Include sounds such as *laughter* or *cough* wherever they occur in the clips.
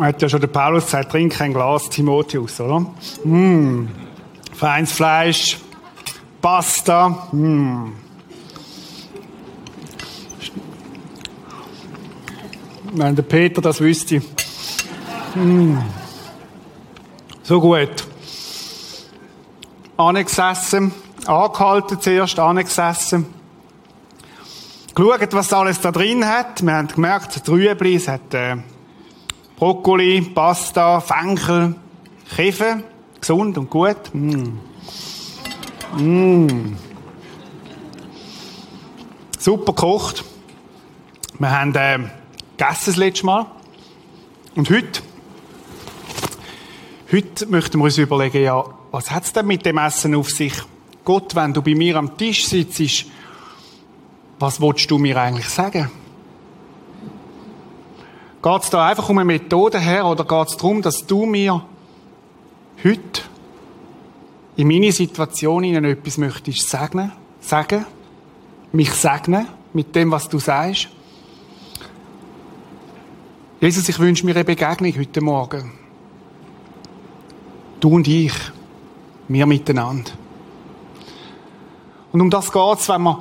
Man hat ja schon der Paulus gesagt, trink ein Glas Timotheus, oder? Mm. Feins Fleisch, Pasta, mm. Wenn der Peter das wüsste. Mm. So gut. Angesessen, angehalten zuerst, angesessen. Geschaut, was alles da drin hat. Wir haben gemerkt, Rüebli, es hat äh, Brokkoli, Pasta, Fenchel, Käfer, gesund und gut. Mm. Mm. Super gekocht. Wir haben äh, gegessen das letzte Mal. Und heute, heute möchten wir uns überlegen, ja, was hat es denn mit dem Essen auf sich? Gott, wenn du bei mir am Tisch sitzt, was willst du mir eigentlich sagen? Geht es da einfach um eine Methode her oder geht es darum, dass du mir heute in meine Situation in etwas möchtest sagen, sagen, mich segnen mit dem, was du sagst? Jesus, ich wünsche mir eine Begegnung heute Morgen. Du und ich, wir miteinander. Und um das geht es, wenn wir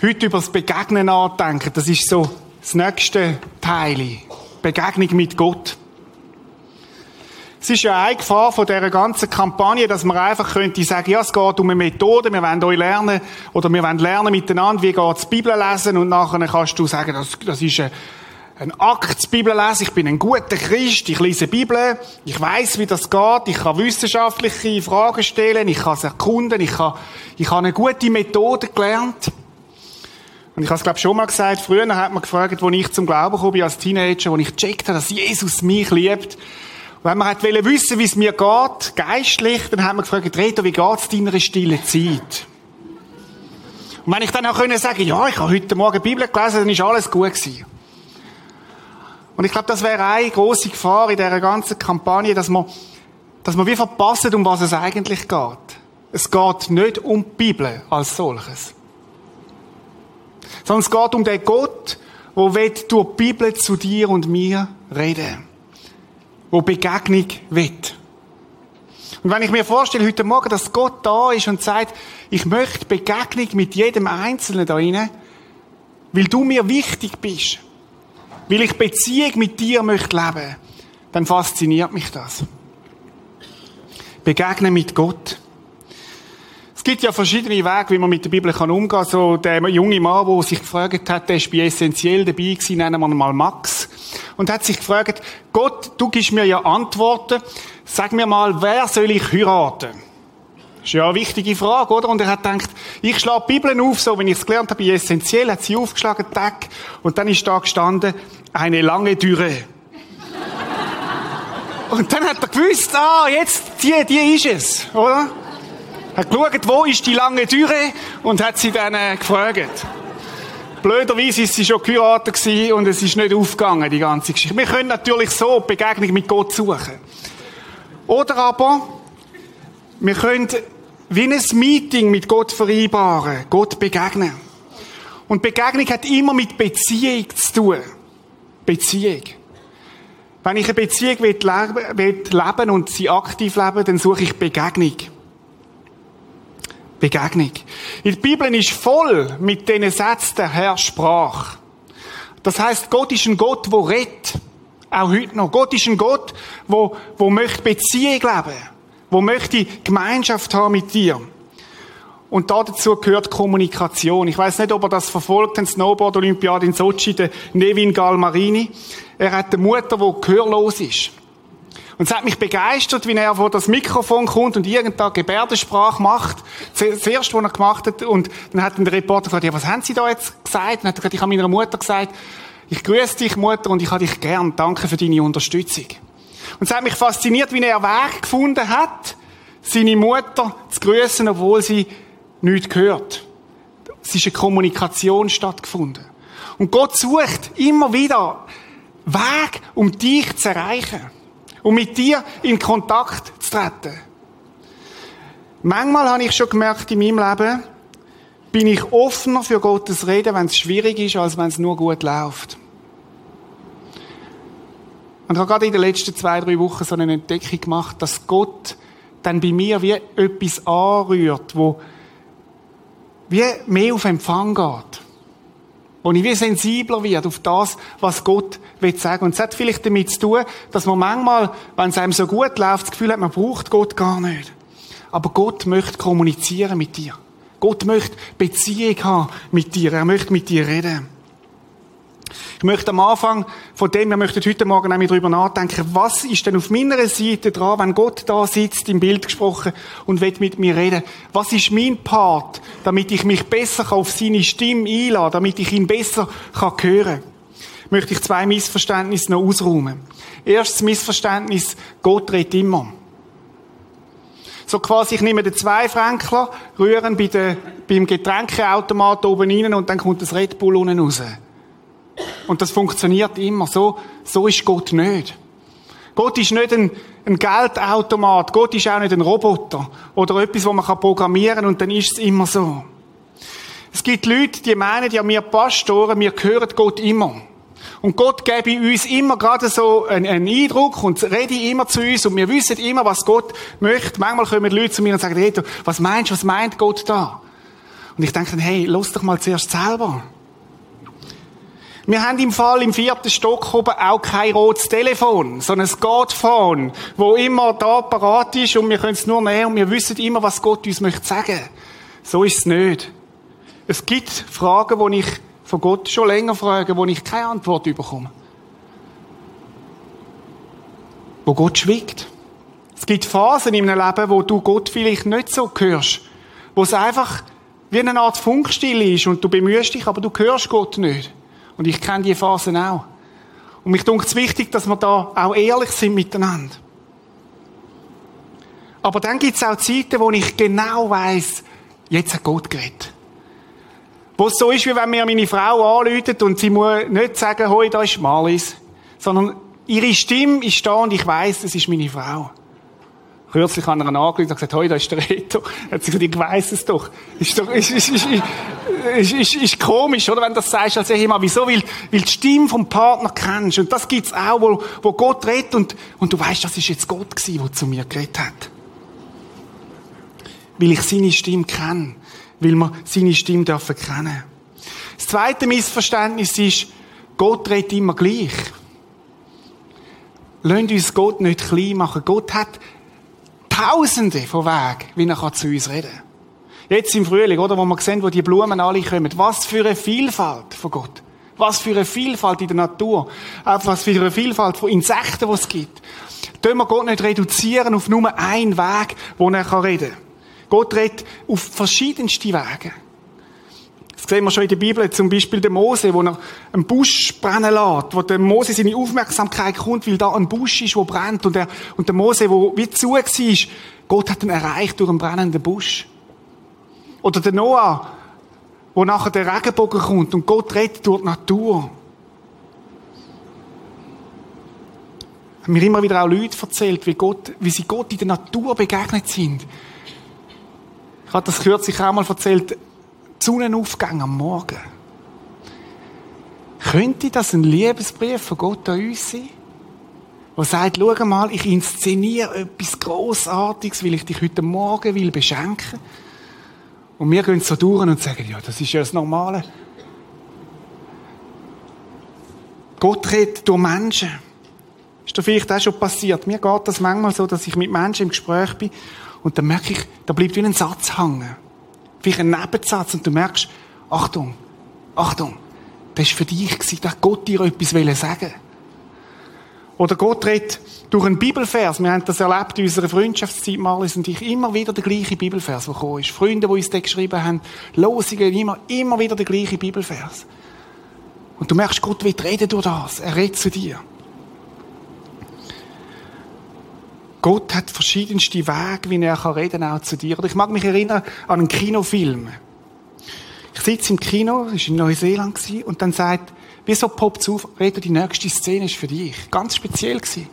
heute über das Begegnen nachdenken. Das ist so das nächste Teil. Begegnung mit Gott. Es ist ja eine Gefahr von dieser ganzen Kampagne, dass man einfach könnte sagen, ja, es geht um eine Methode, wir wollen euch lernen, oder wir wollen lernen miteinander, wie geht es Bibel lesen, und nachher kannst du sagen, das, das ist ein, ein Akt, Bibel lesen, ich bin ein guter Christ, ich lese Bibel, ich weiß, wie das geht, ich kann wissenschaftliche Fragen stellen, ich kann es erkunden, ich habe ich habe eine gute Methode gelernt. Und ich habe es, glaube schon mal gesagt, früher hat man gefragt, wo ich zum Glauben kam, als Teenager, wo ich gecheckt habe, dass Jesus mich liebt. Und wenn man hat wissen, wie es mir geht, geistlich, dann hat man gefragt, Reto, wie geht's deiner stillen Zeit? Und wenn ich dann auch können sagen, ja, ich habe heute Morgen Bibel gelesen, dann ist alles gut gewesen. Und ich glaube, das wäre eine große Gefahr in dieser ganzen Kampagne, dass man, dass man wie verpassen, um was es eigentlich geht. Es geht nicht um die Bibel als solches sondern es geht um den Gott, der durch die Bibel zu dir und mir reden. Wo Begegnung will. Und wenn ich mir vorstelle, heute Morgen, dass Gott da ist und sagt, ich möchte Begegnung mit jedem Einzelnen da rein, weil du mir wichtig bist, weil ich Beziehung mit dir möchte leben, dann fasziniert mich das. Begegnen mit Gott. Es gibt ja verschiedene Wege, wie man mit der Bibel kann umgehen kann. So, der junge Mann, der sich gefragt hat, der ist bei Essentiell dabei gewesen, nennen wir ihn mal Max. Und hat sich gefragt, Gott, du gibst mir ja Antworten. Sag mir mal, wer soll ich heiraten? Das ist ja eine wichtige Frage, oder? Und er hat gedacht, ich schlage die Bibel auf, so wie ich es gelernt habe, bei Essentiell, hat sie aufgeschlagen, Tag, und dann ist da gestanden, eine lange Dürre. *laughs* und dann hat er gewusst, ah, jetzt, die, die ist es, oder? Hat geschaut, wo ist die lange Türe und hat sie dann äh, gefragt. Blöderweise ist sie schon geheiratet und es ist nicht aufgegangen, die ganze Geschichte. Wir können natürlich so Begegnung mit Gott suchen. Oder aber, wir können wie ein Meeting mit Gott vereinbaren, Gott begegnen. Und Begegnung hat immer mit Beziehung zu tun. Beziehung. Wenn ich eine Beziehung leben und sie aktiv leben, dann suche ich Begegnung. Begegnung. Die Bibel ist voll mit diesen Sätzen, der Herr sprach. Das heißt, Gott ist ein Gott, der redet. Auch heute noch. Gott ist ein Gott, der, der möchte Beziehung leben. Der möchte Gemeinschaft haben mit dir. Und dazu gehört Kommunikation. Ich weiß nicht, ob er das verfolgt, den Snowboard-Olympiade in Sochi, der Nevin Galmarini. Er hat eine Mutter, die gehörlos ist. Und es hat mich begeistert, wie er vor das Mikrofon kommt und irgendeine Gebärdensprache macht. Zuerst, was er gemacht hat. Und dann hat der Reporter gefragt, ja, was haben Sie da jetzt gesagt? Und dann hat er gesagt, ich habe meiner Mutter gesagt, ich grüße dich, Mutter, und ich habe dich gern. Danke für deine Unterstützung. Und es hat mich fasziniert, wie er Weg gefunden hat, seine Mutter zu grüßen, obwohl sie nichts gehört. Es ist eine Kommunikation stattgefunden. Und Gott sucht immer wieder Weg, um dich zu erreichen. Um mit dir in Kontakt zu treten. Manchmal habe ich schon gemerkt in meinem Leben, bin ich offener für Gottes Reden, wenn es schwierig ist, als wenn es nur gut läuft. Und ich habe gerade in den letzten zwei, drei Wochen so eine Entdeckung gemacht, dass Gott dann bei mir wie etwas anrührt, wo wie mehr auf Empfang geht. Wo ich wie sensibler wird auf das, was Gott will sagen. Und es hat vielleicht damit zu tun, dass man manchmal, wenn es einem so gut läuft, das Gefühl hat, man braucht Gott gar nicht. Aber Gott möchte kommunizieren mit dir. Gott möchte Beziehung haben mit dir. Er möchte mit dir reden. Ich möchte am Anfang von dem, wir möchten heute Morgen nämlich darüber nachdenken, was ist denn auf meiner Seite dran, wenn Gott da sitzt, im Bild gesprochen, und will mit mir reden? Was ist mein Part, damit ich mich besser auf seine Stimme einladen, damit ich ihn besser kann hören Möchte ich zwei Missverständnisse noch ausräumen. Erstes Missverständnis, Gott redet immer. So quasi, ich nehme den zwei Fränkler, rühren bei der, beim Getränkeautomat oben rein und dann kommt das Red Bull unten raus. Und das funktioniert immer. So, so ist Gott nicht. Gott ist nicht ein, ein Geldautomat. Gott ist auch nicht ein Roboter. Oder etwas, wo man programmieren kann und dann ist es immer so. Es gibt Leute, die meinen, ja, wir Pastoren, wir hören Gott immer. Und Gott gebe uns immer gerade so einen, einen Eindruck und rede immer zu uns und wir wissen immer, was Gott möchte. Manchmal kommen Leute zu mir und sagen, hey, du, was meinst du, was meint Gott da? Und ich denke dann, hey, lass doch mal zuerst selber. Wir haben im Fall im vierten Stock oben auch kein rotes Telefon, sondern ein Godphone, wo immer da parat ist und wir können es nur nehmen und wir wissen immer, was Gott uns möchte sagen. So ist es nicht. Es gibt Fragen, die ich von Gott schon länger frage, wo ich keine Antwort bekomme. Wo Gott schwiegt. Es gibt Phasen in einem Leben, wo du Gott vielleicht nicht so hörst. Wo es einfach wie eine Art Funkstille ist und du bemühst dich, aber du hörst Gott nicht. Und ich kenne diese Phasen auch. Und mich denke es wichtig, dass wir da auch ehrlich sind miteinander. Aber dann gibt es auch Zeiten, wo ich genau weiß, jetzt hat Gott geredet. Wo es so ist, wie wenn mir meine Frau anläutet und sie muss nicht sagen, hoi, da ist Marlies, sondern ihre Stimme ist da und ich weiß, das ist meine Frau. Kürzlich hat er einen angerufen und gesagt, hoi, da ist der Reto. Er hat gesagt, ich weiss es doch. Ist doch, ist, ist, ist, ist, ist, ist komisch, oder? Wenn du das sagst als Ehemann. Wieso? Weil, weil die Stimme vom Partner kennst. Und das gibt's auch, wo, wo Gott redet und, und du weißt, das ist jetzt Gott gewesen, der zu mir geredet hat. Weil ich seine Stimme kenne. Weil wir seine Stimme dürfen kennen. Das zweite Missverständnis ist, Gott redet immer gleich. Lasst uns Gott nicht klein machen. Gott hat Tausende von Wegen, wie er zu uns reden kann. Jetzt im Frühling, oder, wo wir sehen, wo die Blumen alle kommen. Was für eine Vielfalt von Gott. Was für eine Vielfalt in der Natur. Auch was für eine Vielfalt von Insekten, die es gibt. Können wir Gott nicht reduzieren auf nur einen Weg, wo er reden kann. Gott redet auf verschiedenste Wege. Das sehen wir schon in der Bibel, zum Beispiel der Mose, wo er einen Busch brennen lässt, wo der Mose seine Aufmerksamkeit kommt, weil da ein Busch ist, wo brennt, und der, und der Mose, wo wie zu war, Gott hat ihn erreicht durch einen brennenden Busch. Oder der Noah, wo nachher der Regenbogen kommt und Gott rettet durch die Natur. Haben mir immer wieder auch Leute erzählt, wie, Gott, wie sie Gott in der Natur begegnet sind. Ich habe das kürzlich auch mal erzählt, Sonnenaufgang am Morgen. Könnte das ein Liebesbrief von Gott an uns sein? Der sagt, schau mal, ich inszeniere etwas Grossartiges, weil ich dich heute Morgen will beschenken. Und wir gehen so durch und sagen, ja, das ist ja das Normale. Gott redet durch Menschen. Ist dir vielleicht auch schon passiert? Mir geht das manchmal so, dass ich mit Menschen im Gespräch bin und dann merke ich, da bleibt wie ein Satz hängen vielleicht ein Nebensatz und du merkst, Achtung, Achtung, das war für dich, gewesen, da Gott dir etwas sagen Oder Gott redet durch einen Bibelvers. Wir haben das erlebt in unserer Freundschaftszeit, Marlies und ich, immer wieder der gleiche Bibelvers, der gekommen ist. Freunde, die uns den geschrieben haben, Losungen, immer, immer wieder der gleiche Bibelvers. Und du merkst, Gott wird reden durch das. Er redet zu dir. Gott hat verschiedenste Wege, wie er reden kann, auch zu dir. Oder ich mag mich erinnern an einen Kinofilm. Ich sitze im Kino, das war in Neuseeland, und dann sagt, wieso poppt auf, Reto, die nächste Szene ist für dich. Ganz speziell gewesen.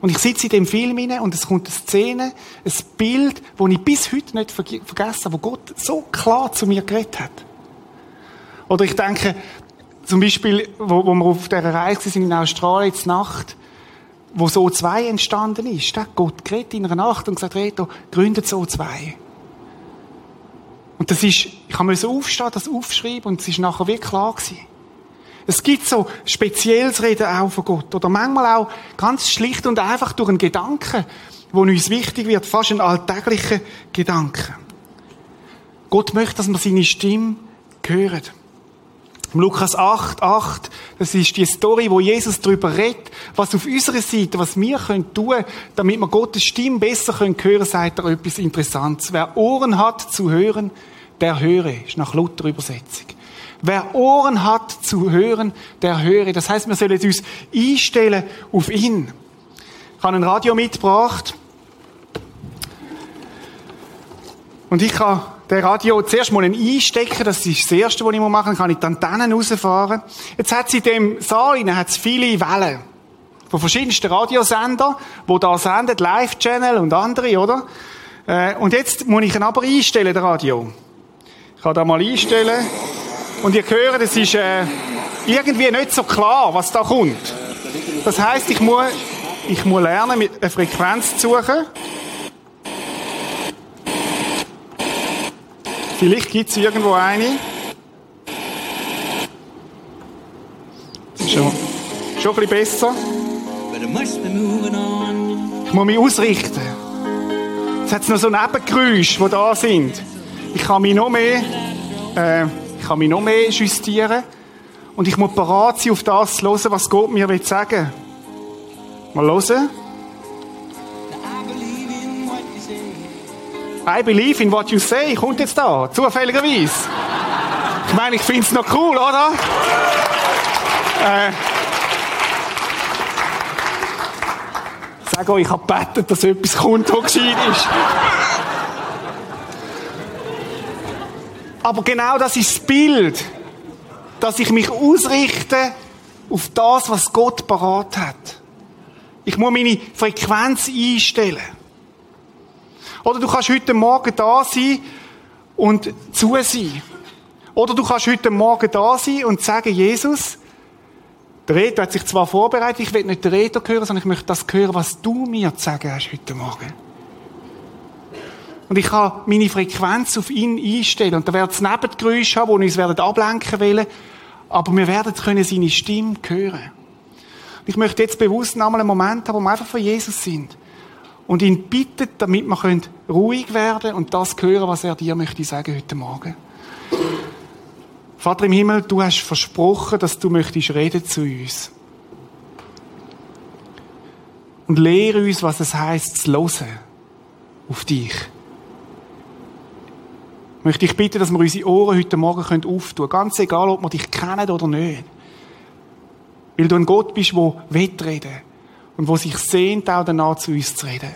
Und ich sitze in dem Film inne und es kommt eine Szene, ein Bild, das ich bis heute nicht vergessen habe, wo Gott so klar zu mir geredet hat. Oder ich denke, zum Beispiel, wo, wo wir auf dieser Reise sind in Australien, jetzt Nacht, wo so 2 entstanden ist, hat Gott geredet in einer Nacht und gesagt, Reto, gründet so 2. Und das ist, ich habe so aufstehen, das aufschreiben und es ist nachher wirklich klar gewesen. Es gibt so spezielles Reden auch von Gott. Oder manchmal auch ganz schlicht und einfach durch einen Gedanken, wo uns wichtig wird, fast ein alltäglicher Gedanke. Gott möchte, dass wir seine Stimme hören. Im Lukas 8, 8, das ist die Story, wo Jesus darüber redet, was auf unserer Seite, was wir können tun, damit wir Gottes Stimme besser hören können, sagt er etwas Interessantes. Wer Ohren hat zu hören, der höre, ist nach Luther Übersetzung. Wer Ohren hat zu hören, der höre. Das heißt, wir sollen uns einstellen auf ihn. Ich habe ein Radio mitgebracht. Und ich kann den Radio zuerst mal einstecken, das ist das Erste, was ich machen muss. Dann kann ich die Antennen rausfahren. Jetzt hat es in dem Saal hat es viele Wellen. Von verschiedensten Radiosender, die da senden, Live-Channel und andere, oder? Äh, und jetzt muss ich ihn aber einstellen, der Radio. Ich kann da mal einstellen. Und ihr hört, es ist äh, irgendwie nicht so klar, was da kommt. Das heißt, ich muss, ich muss lernen, mit einer Frequenz zu suchen. Vielleicht gibt es irgendwo eine. Schon, schon ein bisschen besser. Ich muss mich ausrichten. Es hat noch so Nebengeräusche, die da sind. Ich kann mich noch mehr äh, ich kann mich noch mehr justieren. Und ich muss bereit sein, auf das zu hören, was Gott mir sagen will. Mal hören. I believe in what you say. Kommt jetzt da. Zufälligerweise. Ich meine, ich finde es noch cool, oder? Äh, sag euch, ich habe gebetet, dass etwas kommt, was gescheit ist. Aber genau das ist das Bild, dass ich mich ausrichte auf das, was Gott parat hat. Ich muss meine Frequenz einstellen. Oder du kannst heute Morgen da sein und zu sein. Oder du kannst heute Morgen da sein und sagen, Jesus, der Reto hat sich zwar vorbereitet, ich will nicht den Reto hören, sondern ich möchte das hören, was du mir zu sagen hast heute Morgen. Und ich kann meine Frequenz auf ihn einstellen. Und da wird es Nebengeräusche haben, die uns werden ablenken wollen. Aber wir werden können seine Stimme hören. Und ich möchte jetzt bewusst noch einmal einen Moment haben, wo wir einfach von Jesus sind. Und ihn bitten, damit wir ruhig werden und das hören, was er dir möchte sagen heute Morgen. Vater im Himmel, du hast versprochen, dass du möchtest reden zu uns. Und lehre uns, was es heißt, zu hören auf dich möchte ich bitten, dass wir unsere Ohren heute Morgen auftun können. Ganz egal, ob wir dich kennen oder nicht. Weil du ein Gott bist, der reden und wo sich sehnt, auch danach zu uns zu reden.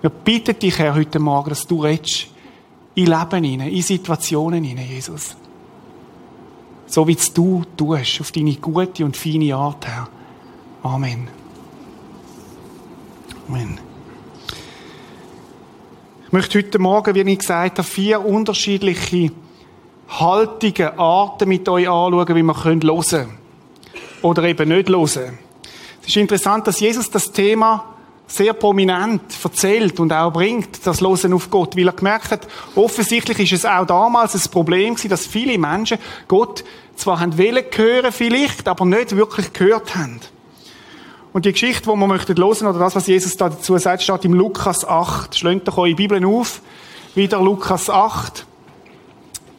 Wir bitten dich, Herr, heute Morgen, dass du redest in Leben hinein, in Situationen hinein, Jesus. So wie es du tust, auf deine gute und feine Art, Herr. Amen. Amen. Ich möchte heute Morgen, wie ich gesagt habe, vier unterschiedliche Haltungen, Arten mit euch anschauen, wie wir hören können. Oder eben nicht hören. Es ist interessant, dass Jesus das Thema sehr prominent erzählt und auch bringt, das Losen auf Gott, weil er gemerkt hat, offensichtlich ist es auch damals ein Problem gewesen, dass viele Menschen Gott zwar haben wollen hören vielleicht, aber nicht wirklich gehört haben. Und die Geschichte, die wir möchten hören, oder das, was Jesus da dazu sagt, steht im Lukas 8. Schlönt doch eure Bibeln auf. Wieder Lukas 8,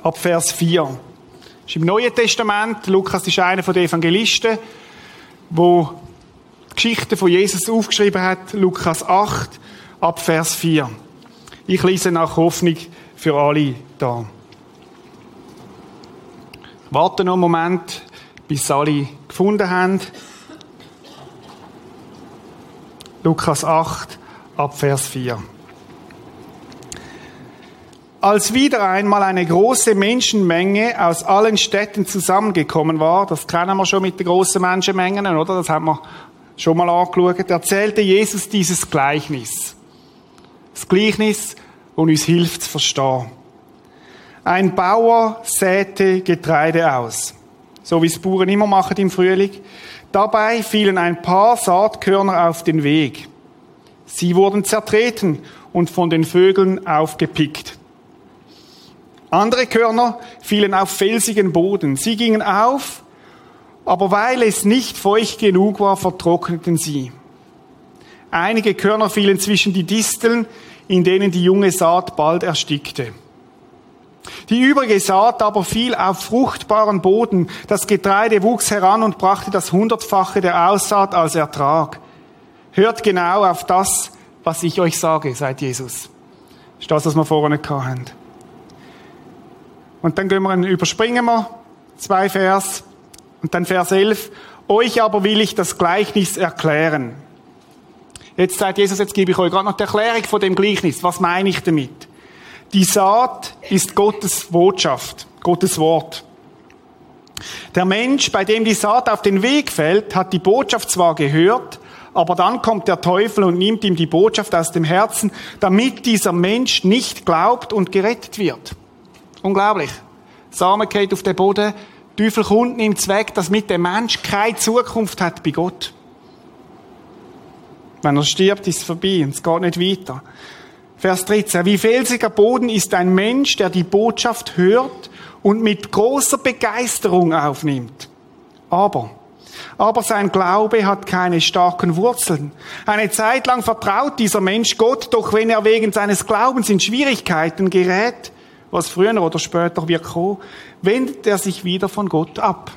ab Vers 4. Das ist im Neuen Testament. Lukas ist einer der Evangelisten, wo Geschichte von Jesus aufgeschrieben hat. Lukas 8, ab Vers 4. Ich lese nach Hoffnung für alle da. Warte noch einen Moment, bis alle gefunden haben. Lukas 8, ab Vers 4. Als wieder einmal eine große Menschenmenge aus allen Städten zusammengekommen war, das kennen wir schon mit den großen Menschenmengen, oder? Das haben wir schon mal angeschaut, erzählte Jesus dieses Gleichnis. Das Gleichnis, das uns hilft zu verstehen. Ein Bauer säte Getreide aus, so wie es Bauern immer machen im Frühling. Dabei fielen ein paar Saatkörner auf den Weg. Sie wurden zertreten und von den Vögeln aufgepickt. Andere Körner fielen auf felsigen Boden. Sie gingen auf, aber weil es nicht feucht genug war, vertrockneten sie. Einige Körner fielen zwischen die Disteln, in denen die junge Saat bald erstickte. Die übrige Saat aber fiel auf fruchtbaren Boden. Das Getreide wuchs heran und brachte das Hundertfache der Aussaat als Ertrag. Hört genau auf das, was ich euch sage, sagt Jesus. Das ist das, was wir vorne hatten. Und dann gehen wir, überspringen wir zwei Vers. Und dann Vers 11. Euch aber will ich das Gleichnis erklären. Jetzt sagt Jesus, jetzt gebe ich euch gerade noch die Erklärung von dem Gleichnis. Was meine ich damit? Die Saat ist Gottes Botschaft, Gottes Wort. Der Mensch, bei dem die Saat auf den Weg fällt, hat die Botschaft zwar gehört, aber dann kommt der Teufel und nimmt ihm die Botschaft aus dem Herzen, damit dieser Mensch nicht glaubt und gerettet wird. Unglaublich. Samen geht auf den Boden, Teufel kommt, nimmt weg, damit der Mensch keine Zukunft hat bei Gott. Wenn er stirbt, ist es vorbei und es geht nicht weiter. Vers 13. Wie felsiger Boden ist ein Mensch, der die Botschaft hört und mit großer Begeisterung aufnimmt. Aber, aber sein Glaube hat keine starken Wurzeln. Eine Zeit lang vertraut dieser Mensch Gott, doch wenn er wegen seines Glaubens in Schwierigkeiten gerät, was früher oder später wird kommen, wendet er sich wieder von Gott ab.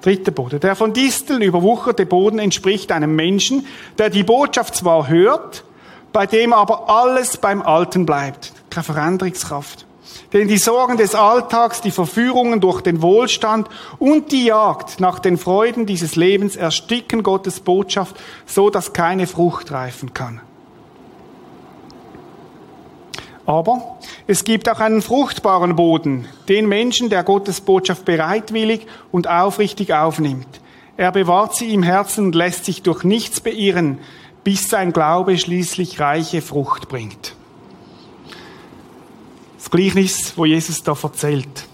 Dritter Boden. Der von Disteln überwucherte Boden entspricht einem Menschen, der die Botschaft zwar hört, bei dem aber alles beim Alten bleibt. Keine Veränderungskraft. Denn die Sorgen des Alltags, die Verführungen durch den Wohlstand und die Jagd nach den Freuden dieses Lebens ersticken Gottes Botschaft, so dass keine Frucht reifen kann. Aber es gibt auch einen fruchtbaren Boden, den Menschen, der Gottes Botschaft bereitwillig und aufrichtig aufnimmt. Er bewahrt sie im Herzen und lässt sich durch nichts beirren, bis sein Glaube schließlich reiche Frucht bringt. Das Gleichnis, wo Jesus da erzählt.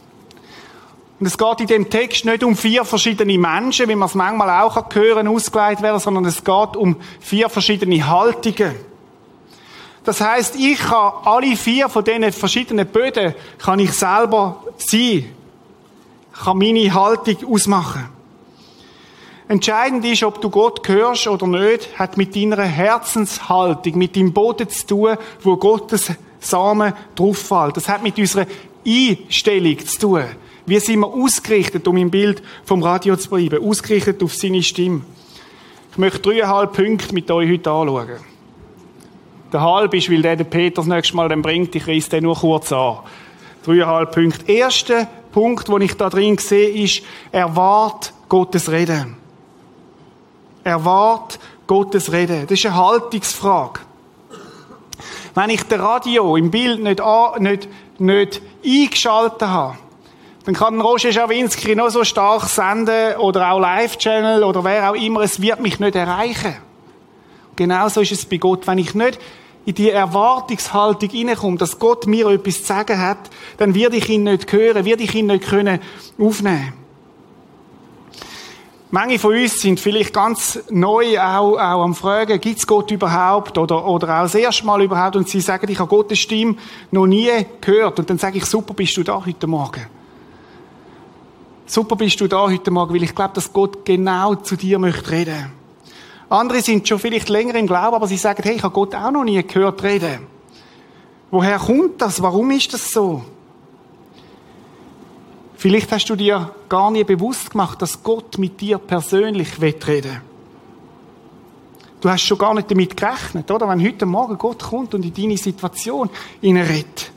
Und es geht in dem Text nicht um vier verschiedene Menschen, wie man es manchmal auch hören, ausgeleitet werden, sondern es geht um vier verschiedene Haltungen. Das heißt, ich kann alle vier von diesen verschiedenen Böden kann ich selber sein. Ich kann meine Haltung ausmachen. Entscheidend ist, ob du Gott hörst oder nicht, hat mit deiner Herzenshaltung, mit deinem Boden zu tun, wo Gottes Samen drauf fällt. Das hat mit unserer Einstellung zu tun. Wie sind wir ausgerichtet, um im Bild vom Radio zu bleiben? Ausgerichtet auf seine Stimme. Ich möchte dreieinhalb Punkte mit euch heute anschauen der halb ist, weil der den Peter das nächste Mal dann bringt. Ich reiss den nur kurz an. Dreieinhalb Punkte. Erster Punkt, den ich da drin sehe, ist, erwart Gottes Reden. Erwart Gottes Reden. Das ist eine Haltungsfrage. Wenn ich das Radio im Bild nicht, an, nicht, nicht eingeschaltet habe, dann kann Roger Schawinski noch so stark senden oder auch Live-Channel oder wer auch immer, es wird mich nicht erreichen. Genauso ist es bei Gott. Wenn ich nicht in die Erwartungshaltung hineinkomme, dass Gott mir etwas zu sagen hat, dann werde ich ihn nicht hören, werde ich ihn nicht können aufnehmen. Manche von uns sind vielleicht ganz neu auch, auch am Fragen, gibt es Gott überhaupt oder, oder auch das erste Mal überhaupt und sie sagen, ich habe Gottes Stimme noch nie gehört und dann sage ich, super bist du da heute Morgen. Super bist du da heute Morgen, weil ich glaube, dass Gott genau zu dir möchte reden. Andere sind schon vielleicht länger im Glauben, aber sie sagen, hey, ich habe Gott auch noch nie gehört reden. Woher kommt das? Warum ist das so? Vielleicht hast du dir gar nie bewusst gemacht, dass Gott mit dir persönlich reden Du hast schon gar nicht damit gerechnet, oder? Wenn heute Morgen Gott kommt und in deine Situation redet.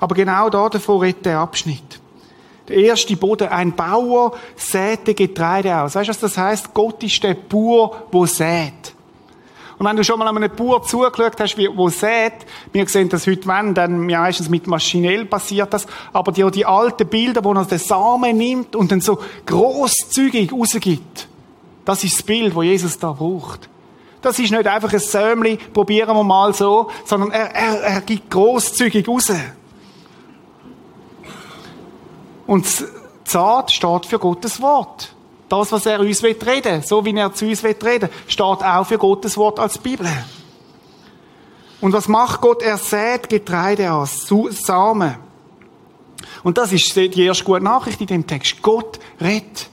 Aber genau da davor redet der Abschnitt. Der erste Boden, ein Bauer säte Getreide aus. Weißt du, was das heißt? Gott ist der Bauer, der sät. Und wenn du schon mal an einem Bauer zugeschaut hast, wie, wo sät, wir sehen das heute wenn, dann meistens mit maschinell passiert das, aber die, die alten Bilder, wo er den Samen nimmt und dann so grosszügig rausgibt, das ist das Bild, wo Jesus da braucht. Das ist nicht einfach ein Sämli, probieren wir mal so, sondern er, er, er gibt grosszügig raus. Und Zart steht für Gottes Wort. Das, was er uns reden will, so wie er zu uns reden will, steht auch für Gottes Wort als Bibel. Und was macht Gott? Er sät Getreide aus, Samen. Und das ist die erste gute Nachricht in dem Text. Gott redet.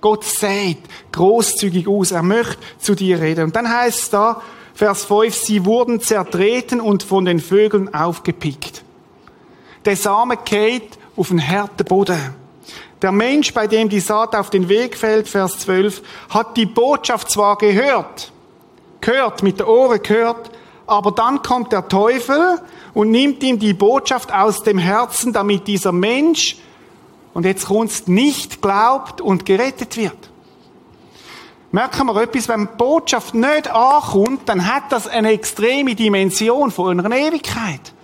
Gott sät großzügig aus. Er möchte zu dir reden. Und dann heißt es da, Vers 5, sie wurden zertreten und von den Vögeln aufgepickt. Der Same geht auf einen harten Boden. Der Mensch, bei dem die Saat auf den Weg fällt, Vers 12, hat die Botschaft zwar gehört, gehört, mit der Ohren gehört, aber dann kommt der Teufel und nimmt ihm die Botschaft aus dem Herzen, damit dieser Mensch, und jetzt kommt's, nicht glaubt und gerettet wird. Merken wir etwas, wenn die Botschaft nicht ankommt, dann hat das eine extreme Dimension von einer Ewigkeit.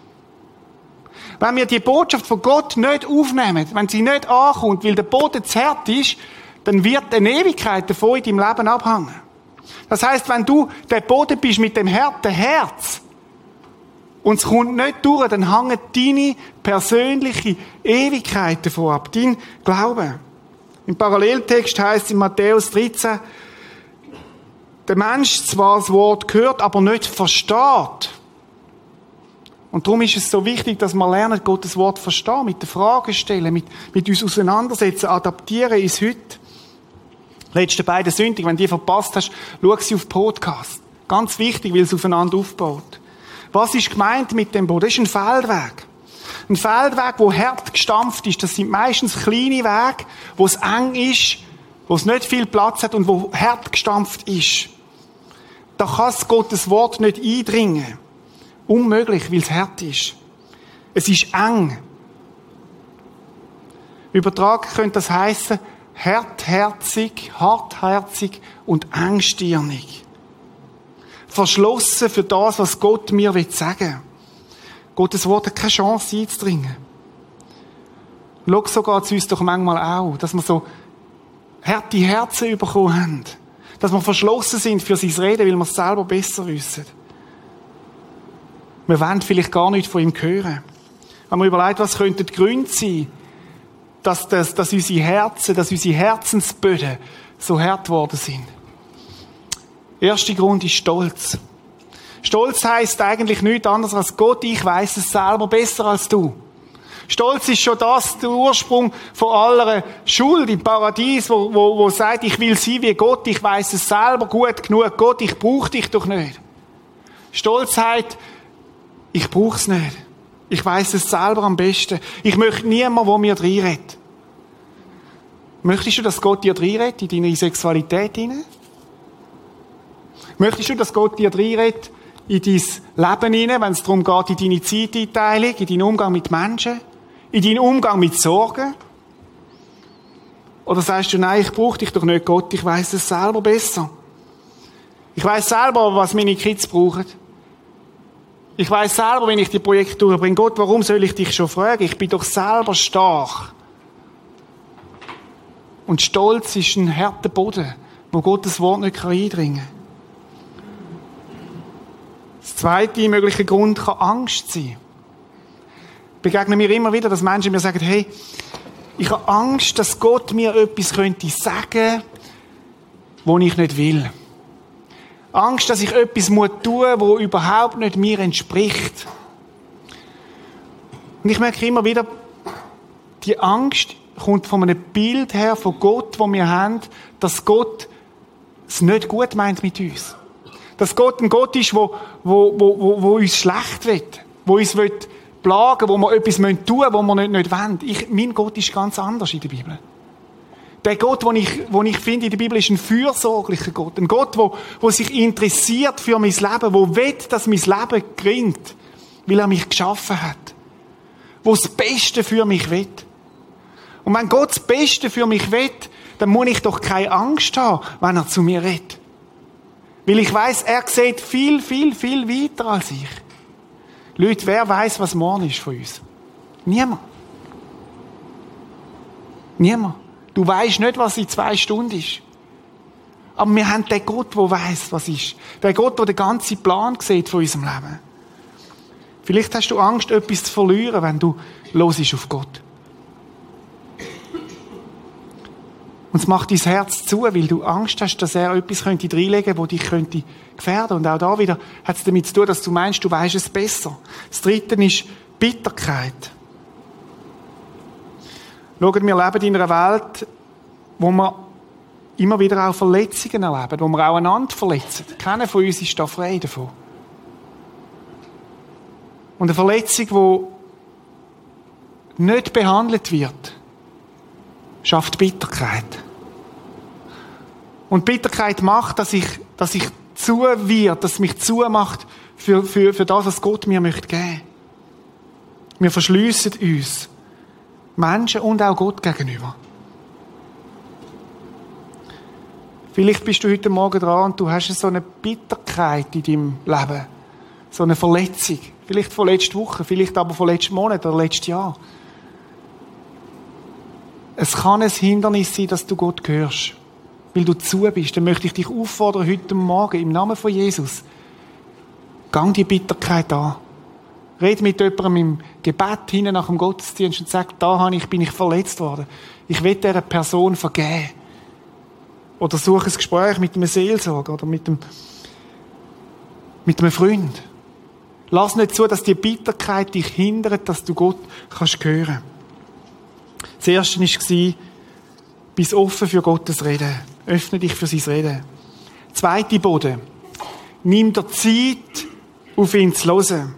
Wenn wir die Botschaft von Gott nicht aufnehmen, wenn sie nicht ankommt, weil der Boden zu hart ist, dann wird eine Ewigkeit davon in deinem Leben abhängen. Das heißt, wenn du der Boden bist mit dem harten Herz und es kommt nicht durch, dann hängen deine persönliche Ewigkeit davon ab, dein Glaube. Im Paralleltext heißt in Matthäus 13, der Mensch zwar das Wort hört, aber nicht versteht. Und darum ist es so wichtig, dass wir lernen, Gottes Wort verstehen, mit den Fragen stellen, mit, mit uns auseinandersetzen, adaptieren ins Heute. Letzte beiden Sündig, wenn du die verpasst hast, schau sie auf Podcast. Ganz wichtig, weil es aufeinander aufbaut. Was ist gemeint mit dem Boden? Das ist ein Feldweg. Ein Feldweg, wo hart gestampft ist. Das sind meistens kleine Wege, wo es eng ist, wo es nicht viel Platz hat und wo hart gestampft ist. Da kann Gottes Wort nicht eindringen. Unmöglich, weil es hart ist. Es ist eng. Übertragen könnte das heißen, hartherzig, hartherzig und engstirnig. Verschlossen für das, was Gott mir sagen will. Gottes Wort hat keine Chance einzudringen. Schau, so geht es uns doch manchmal auch, dass wir so harte Herzen bekommen haben. Dass wir verschlossen sind für sein Reden, weil wir es selber besser wissen. Wir wollen vielleicht gar nicht von ihm hören. Wenn man überlegt, was könnten die Gründe sein, dass, dass, dass unsere Herzen, dass unsere Herzensböden so hart geworden sind. Erster Grund ist Stolz. Stolz heißt eigentlich nichts anderes als Gott, ich weiß es selber besser als du. Stolz ist schon das, der Ursprung von aller Schuld im Paradies, wo, wo, wo sagt, ich will sein wie Gott, ich weiß es selber gut genug, Gott, ich brauche dich doch nicht. Stolzheit ich brauche es nicht. Ich weiß es selber am besten. Ich möchte niemanden, der mir reinredet. Möchtest du, dass Gott dir reinredet in deine Sexualität hinein? Möchtest du, dass Gott dir reinredet in dein Leben hinein, wenn es darum geht, in deine Zeiteinteilung, in deinen Umgang mit Menschen, in deinen Umgang mit Sorgen? Oder sagst du, nein, ich brauche dich doch nicht, Gott, ich weiß es selber besser. Ich weiß selber, was meine Kids brauchen. Ich weiß selber, wenn ich die Projekte durchbringe, Gott, warum soll ich dich schon fragen? Ich bin doch selber stark. Und Stolz ist ein harter Boden, wo Gottes Wort nicht eindringen kann. Das zweite mögliche Grund kann Angst sein. Begegnen mir immer wieder, dass Menschen mir sagen, hey, ich habe Angst, dass Gott mir etwas könnte sagen, wo ich nicht will. Angst, dass ich etwas tun muss, wo überhaupt nicht mir entspricht. Und ich merke immer wieder, die Angst kommt von einem Bild her von Gott, wo wir haben, dass Gott es nicht gut meint mit uns. Dass Gott ein Gott ist, wo, wo, wo, wo, uns schlecht wird, wo uns will plagen, wo wir etwas tun müssen, wo wir nicht, nicht wollen. Ich, mein Gott ist ganz anders in der Bibel. Der Gott, den ich, den ich finde in der Bibel, ist ein fürsorglicher Gott. Ein Gott, der, der sich interessiert für mein Leben, der will, dass mein Leben gelingt, weil er mich geschaffen hat. Wo das Beste für mich will. Und wenn Gott das Beste für mich will, dann muss ich doch keine Angst haben, wenn er zu mir redet. Weil ich weiß, er sieht viel, viel, viel weiter als ich. Leute, wer weiß, was morgen ist von uns? Niemand. Niemand. Du weißt nicht, was in zwei Stunden ist. Aber wir haben den Gott, der weiß, was ist. Der Gott, der den ganzen Plan sieht von unserem Leben. Vielleicht hast du Angst, etwas zu verlieren, wenn du los auf Gott. Und es macht dein Herz zu, weil du Angst hast, dass er etwas könnte reinlegen könnte, das dich könnte gefährden Und auch da wieder hat es damit zu tun, dass du meinst, du weißt es besser. Das Dritte ist Bitterkeit. Schaut, wir leben in einer Welt, wo wir immer wieder auch Verletzungen erleben, wo wir auch einander verletzen. Keiner von uns ist da frei davon. Und eine Verletzung, die nicht behandelt wird, schafft Bitterkeit. Und Bitterkeit macht, dass ich, dass ich zu wird, dass mich zumacht für, für, für das, was Gott mir möchte geben. Wir verschliessen uns. Menschen und auch Gott gegenüber. Vielleicht bist du heute Morgen dran und du hast so eine Bitterkeit in deinem Leben. So eine Verletzung. Vielleicht von letzter Woche, vielleicht aber von letzten Monat oder letztes Jahr. Es kann ein Hindernis sein, dass du Gott hörst. Weil du zu bist. Dann möchte ich dich auffordern, heute Morgen, im Namen von Jesus, gang die Bitterkeit an. Red mit jemandem im Gebet hinten nach dem Gottesdienst und sag, da ich, bin ich verletzt worden. Ich will dieser Person vergeben. Oder suche ein Gespräch mit einem Seelsorger oder mit einem, mit einem Freund. Lass nicht zu, dass die Bitterkeit dich hindert, dass du Gott kannst hören. Das erste war, bist offen für Gottes Reden. Öffne dich für sein Reden. Zweite Boden. Nimm dir Zeit, auf ihn zu hören.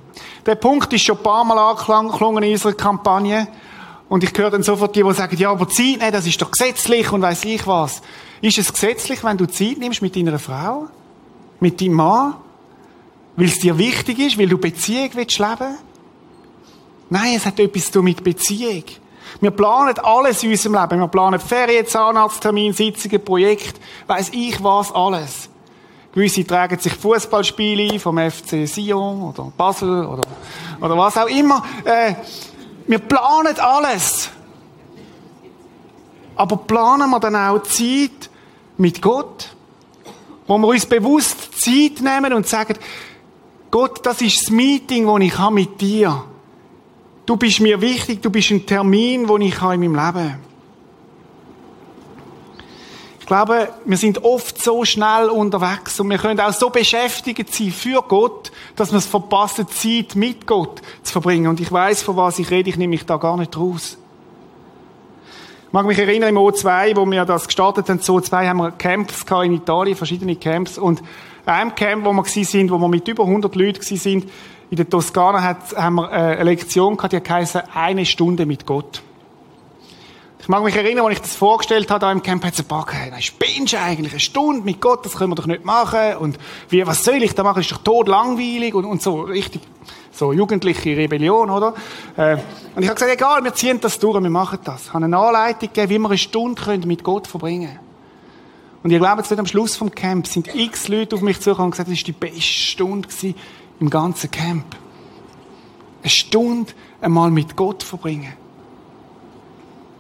Der Punkt ist schon ein paar Mal angeklungen in unserer Kampagne. Und ich höre dann sofort die, die sagen, ja, aber Zeit nehmen, das ist doch gesetzlich und weiß ich was. Ist es gesetzlich, wenn du Zeit nimmst mit deiner Frau? Mit deinem Mann? Weil es dir wichtig ist? Weil du Beziehung willst leben? Nein, es hat etwas zu mit Beziehung. Wir planen alles in unserem Leben. Wir planen Ferien, Zahnarzttermin, Sitzungen, Projekt, weiß ich was, alles. Gewisse tragen sich Fußballspiele vom FC Sion oder Basel oder, oder was auch immer. Äh, wir planen alles. Aber planen wir dann auch Zeit mit Gott? Wo wir uns bewusst Zeit nehmen und sagen, Gott, das ist das Meeting, das ich habe mit dir. Du bist mir wichtig, du bist ein Termin, den ich habe in meinem Leben. Ich glaube, wir sind oft so schnell unterwegs und wir können auch so beschäftigt sein für Gott, dass wir es verpassen, Zeit mit Gott zu verbringen. Und ich weiß, von was ich rede, ich nehme mich da gar nicht raus. Ich mag mich erinnern, im O2, wo wir das gestartet haben, so 2 haben wir Camps in Italien, verschiedene Camps. Und einem Camp, wo wir waren, wo wir mit über 100 Leuten waren, in der Toskana haben wir äh, eine Lektion gehabt, die heisst eine Stunde mit Gott. Ich mag mich erinnern, als ich das vorgestellt habe, da im Camp, hat paar gesagt, nein, spinnst du eigentlich? Eine Stunde mit Gott, das können wir doch nicht machen. Und wie, was soll ich da machen? Ist doch tot langweilig und, und so, richtig, so jugendliche Rebellion, oder? Äh, und ich habe gesagt, egal, wir ziehen das durch, wir machen das. Ich habe eine Anleitung gegeben, wie wir eine Stunde können mit Gott verbringen können. Und ich glaube, jetzt am Schluss vom Camp sind x Leute auf mich zugekommen und gesagt, das war die beste Stunde im ganzen Camp. Eine Stunde einmal mit Gott verbringen.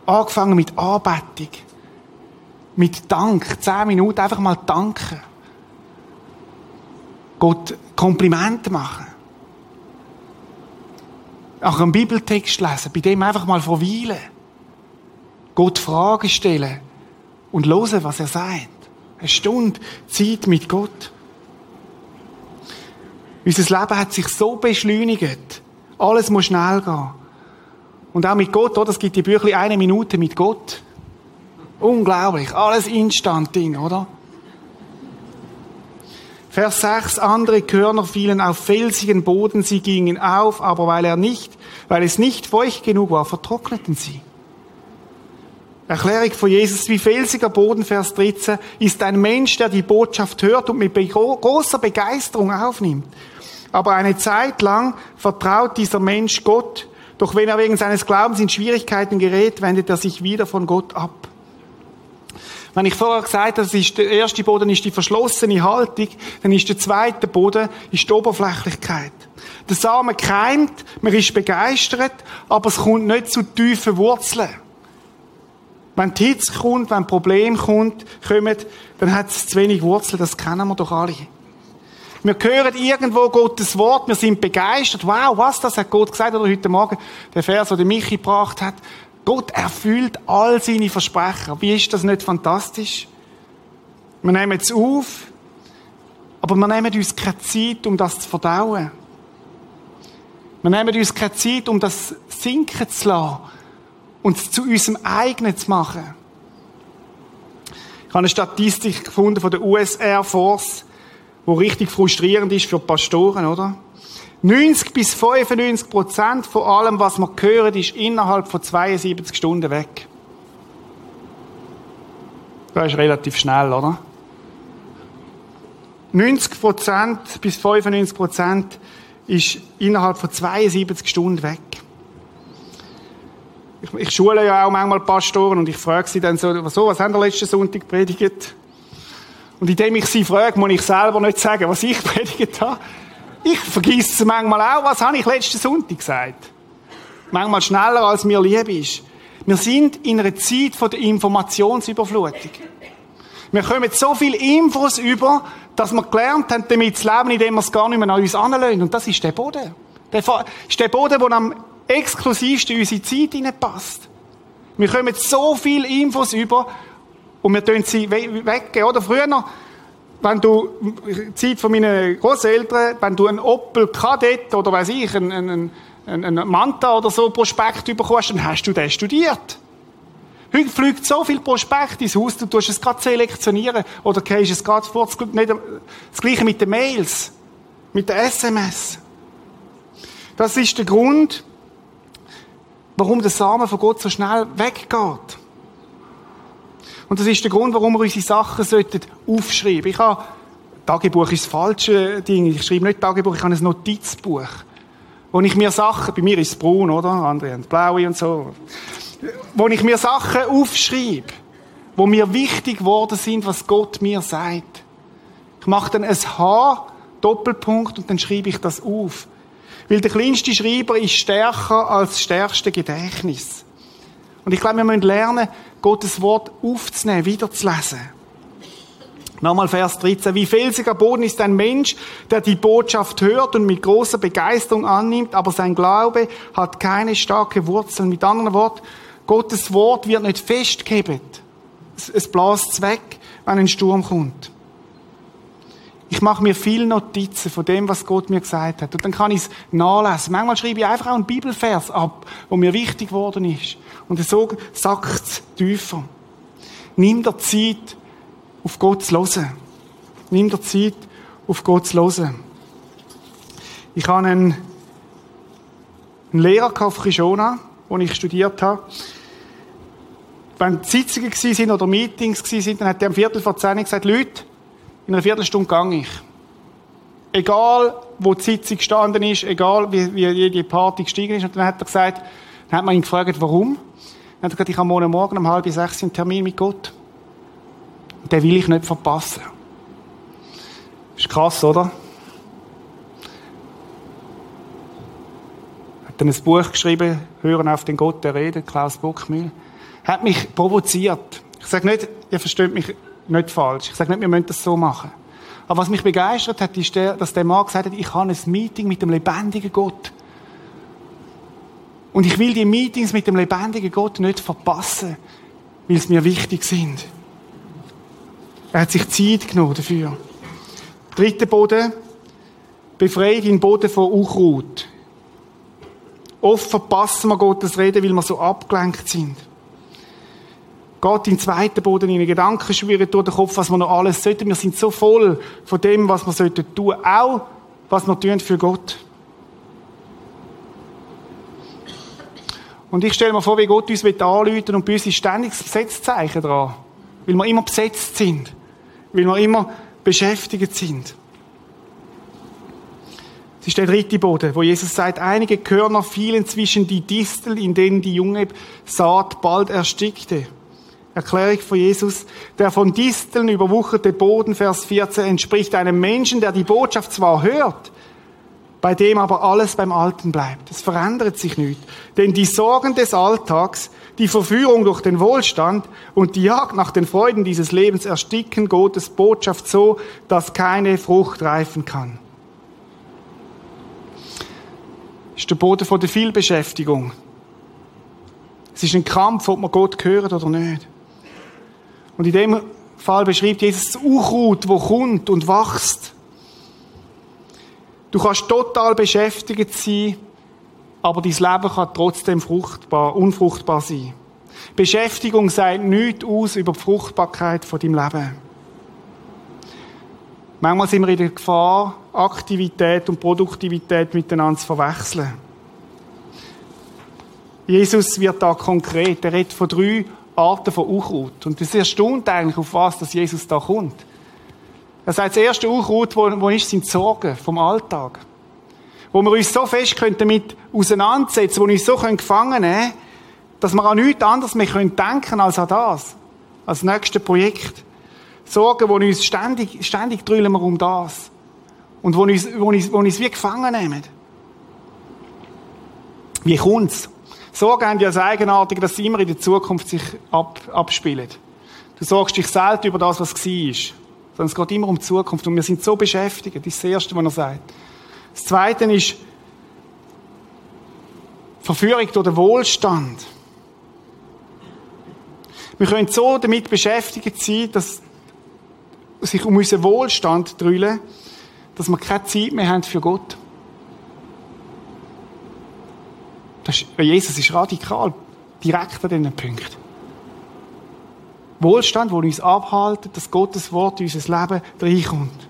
Angefangen mit Anbetung. Mit Dank. Zehn Minuten einfach mal danken. Gott Komplimente machen. Auch einen Bibeltext lesen, bei dem einfach mal verweilen. Gott Fragen stellen und hören, was er sagt. Eine Stunde Zeit mit Gott. Unser Leben hat sich so beschleunigt. Alles muss schnell gehen. Und auch mit Gott, oder? Es gibt die Büchlein eine Minute mit Gott. Unglaublich. Alles instant Ding, oder? Vers 6, andere Körner fielen auf felsigen Boden, sie gingen auf, aber weil er nicht, weil es nicht feucht genug war, vertrockneten sie. Erklärung von Jesus, wie felsiger Boden, Vers 13, ist ein Mensch, der die Botschaft hört und mit großer Begeisterung aufnimmt. Aber eine Zeit lang vertraut dieser Mensch Gott, doch wenn er wegen seines Glaubens in Schwierigkeiten gerät, wendet er sich wieder von Gott ab. Wenn ich vorher gesagt habe, das ist der erste Boden ist die verschlossene Haltung, dann ist der zweite Boden ist die Oberflächlichkeit. Der Samen keimt, man ist begeistert, aber es kommt nicht zu tiefen Wurzeln. Wenn die Hitze kommt, wenn ein Problem kommt, kommt, dann hat es zu wenig Wurzeln, das kennen wir doch alle. Wir hören irgendwo Gottes Wort, wir sind begeistert. Wow, was das hat Gott gesagt? Oder heute Morgen der Vers, den Michi gebracht hat. Gott erfüllt all seine Versprechen. Wie ist das nicht fantastisch? Wir nehmen es auf, aber wir nehmen uns keine Zeit, um das zu verdauen. Wir nehmen uns keine Zeit, um das sinken zu lassen uns zu unserem eigenen zu machen. Ich habe eine Statistik gefunden von der US Air Force, wo richtig frustrierend ist für Pastoren, oder? 90 bis 95 Prozent von allem, was man hören, ist innerhalb von 72 Stunden weg. Das ist relativ schnell, oder? 90 Prozent bis 95 Prozent ist innerhalb von 72 Stunden weg ich, ich schule ja auch manchmal Pastoren und ich frage sie dann so, so was haben wir letzten Sonntag predigt? Und indem ich sie frage, muss ich selber nicht sagen, was ich *laughs* predigt habe. Ich vergesse manchmal auch, was habe ich letzten Sonntag gesagt. Manchmal schneller, als mir lieb ist. Wir sind in einer Zeit der Informationsüberflutung. Wir kommen so viele Infos über, dass wir gelernt haben, damit zu leben, indem wir es gar nicht mehr an uns anlösen. Und das ist der Boden. Der ist der Boden, der am exklusivste in unsere Zeit hineinpasst. Wir kommen so viele Infos über und wir tun sie weggeben. Oder früher wenn du, Zeit von meinen Großeltern, wenn du einen Opel Kadett oder weiß ich, einen, einen, einen Manta oder so Prospekt bekommst, dann hast du den studiert. Heute fliegt so viel Prospekt ins Haus, du tust es gerade selektionieren oder gehst es gerade vor, nicht das Gleiche mit den Mails, mit den SMS. Das ist der Grund, warum der Samen von Gott so schnell weggeht. Und das ist der Grund, warum wir unsere Sachen sollten aufschreiben. Ich habe, Tagebuch ist das falsche Ding. Ich schreibe nicht Tagebuch, ich habe ein Notizbuch. Wo ich mir Sachen, bei mir ist es braun, oder? Andere haben blaue und so. Wo ich mir Sachen aufschreibe, wo mir wichtig geworden sind, was Gott mir sagt. Ich mache dann ein H, Doppelpunkt, und dann schreibe ich das auf. Weil der kleinste Schreiber ist stärker als das stärkste Gedächtnis. Und ich glaube, wir müssen lernen, Gottes Wort aufzunehmen, wiederzulesen. Nochmal Vers 13. Wie felsiger Boden ist ein Mensch, der die Botschaft hört und mit großer Begeisterung annimmt, aber sein Glaube hat keine starke Wurzeln. Mit anderen Worten, Gottes Wort wird nicht festgehebt. Es, es bläst weg, wenn ein Sturm kommt. Ich mache mir viele Notizen von dem, was Gott mir gesagt hat. Und dann kann ich es nachlesen. Manchmal schreibe ich einfach auch einen Bibelvers ab, wo mir wichtig geworden ist. Und so sackt es tiefer. Nimm dir Zeit, auf Gott zu hören. Nimm dir Zeit, auf Gott zu hören. Ich habe einen, einen Lehrer auf Krishona, wo ich studiert habe. Wenn Sitzungen waren oder Meetings waren, dann hat er am Viertel vor zehn gesagt, Leute, in einer Viertelstunde gang ich. Egal, wo die Sitzung gestanden ist, egal, wie, wie jede Party gestiegen ist. Und dann hat er gesagt, dann hat man ihn gefragt, warum? Dann hat er gesagt, ich habe morgen Morgen um halb sechs einen Termin mit Gott. Und den will ich nicht verpassen. Ist krass, oder? Hat dann ein Buch geschrieben, Hören auf den Gott der Rede, Klaus Bockmühl. Hat mich provoziert. Ich sage nicht, ihr versteht mich nicht falsch. Ich sage nicht, wir müssen das so machen. Aber was mich begeistert hat, ist, dass der Mann gesagt hat, ich habe ein Meeting mit dem lebendigen Gott. Und ich will die Meetings mit dem lebendigen Gott nicht verpassen, weil sie mir wichtig sind. Er hat sich Zeit genommen dafür. Dritter Boden. Befreit den Boden von Unkraut. Oft verpassen wir Gottes Reden, weil wir so abgelenkt sind in den zweiten Boden in Gedanken schwirren durch den Kopf, was wir noch alles sollten. Wir sind so voll von dem, was wir sollten tun. Auch, was wir tun für Gott. Und ich stelle mir vor, wie Gott uns anrufen und bei uns ist ständig das Besetzzeichen dran. Weil wir immer besetzt sind. Weil wir immer beschäftigt sind. Das ist der dritte Boden, wo Jesus sagt, einige Körner fielen zwischen die Distel, in denen die junge Saat bald erstickte. Erklärung von Jesus. Der von Disteln überwucherte Boden, Vers 14, entspricht einem Menschen, der die Botschaft zwar hört, bei dem aber alles beim Alten bleibt. Es verändert sich nicht. Denn die Sorgen des Alltags, die Verführung durch den Wohlstand und die Jagd nach den Freuden dieses Lebens ersticken Gottes Botschaft so, dass keine Frucht reifen kann. Das ist der Boden von der Vielbeschäftigung. Es ist ein Kampf, ob man Gott hört oder nicht. Und in dem Fall beschreibt Jesus das Unkraut, wo kommt und wächst. Du kannst total beschäftigt sein, aber dein Leben kann trotzdem fruchtbar, unfruchtbar sein. Beschäftigung sagt nichts aus über die Fruchtbarkeit von deinem Leben. Manchmal sind wir in der Gefahr, Aktivität und Produktivität miteinander zu verwechseln. Jesus wird da konkret. Er redet von drei Arten von Unkraut. Und das erstaunt eigentlich, auf was dass Jesus da kommt. Er sagt, das erste Unkraut, wo, wo ist, sind Sorgen vom Alltag. Wo wir uns so fest können damit auseinandersetzen, wo wir uns so können gefangen nehmen dass wir an nichts anderes mehr können denken als an das. Als nächste Projekt. Sorgen, wo uns ständig, ständig drüllen wir um das. Und wo uns, wo uns, wo uns wie gefangen nehmen. Wie kommt's? Sorgen haben ja das Eigenartige, dass sie immer in der Zukunft sich ab, abspielen. Du sorgst dich selten über das, was war. Sondern es geht immer um die Zukunft. Und wir sind so beschäftigt. Das ist das Erste, was er sagt. Das Zweite ist Verführung durch den Wohlstand. Wir können so damit beschäftigt sein, dass sich um unseren Wohlstand drüllen, dass wir keine Zeit mehr haben für Gott. Das ist, Jesus ist radikal, direkt an diesen Punkt. Wohlstand, wo uns abhalten, dass Gottes Wort in unser Leben reinkommt.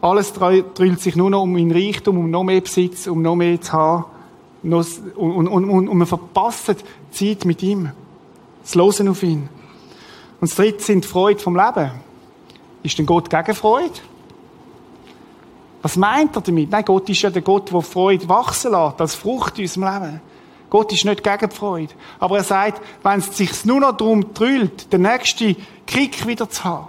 Alles drüllt sich nur noch um ihn Reichtum, um noch mehr Besitz, um noch mehr zu haben. Und, und, und, und wir verpassen Zeit mit ihm. Das Losen auf ihn. Und das dritte sind die Freude vom Leben. Ist denn Gott gegen Freude? Was meint er damit? Nein, Gott ist ja der Gott, der Freude wachsen lässt, als Frucht in unserem Leben. Gott ist nicht gegen die Freude. Aber er sagt, wenn es sich nur noch darum drüllt, den nächsten Kick wieder zu haben.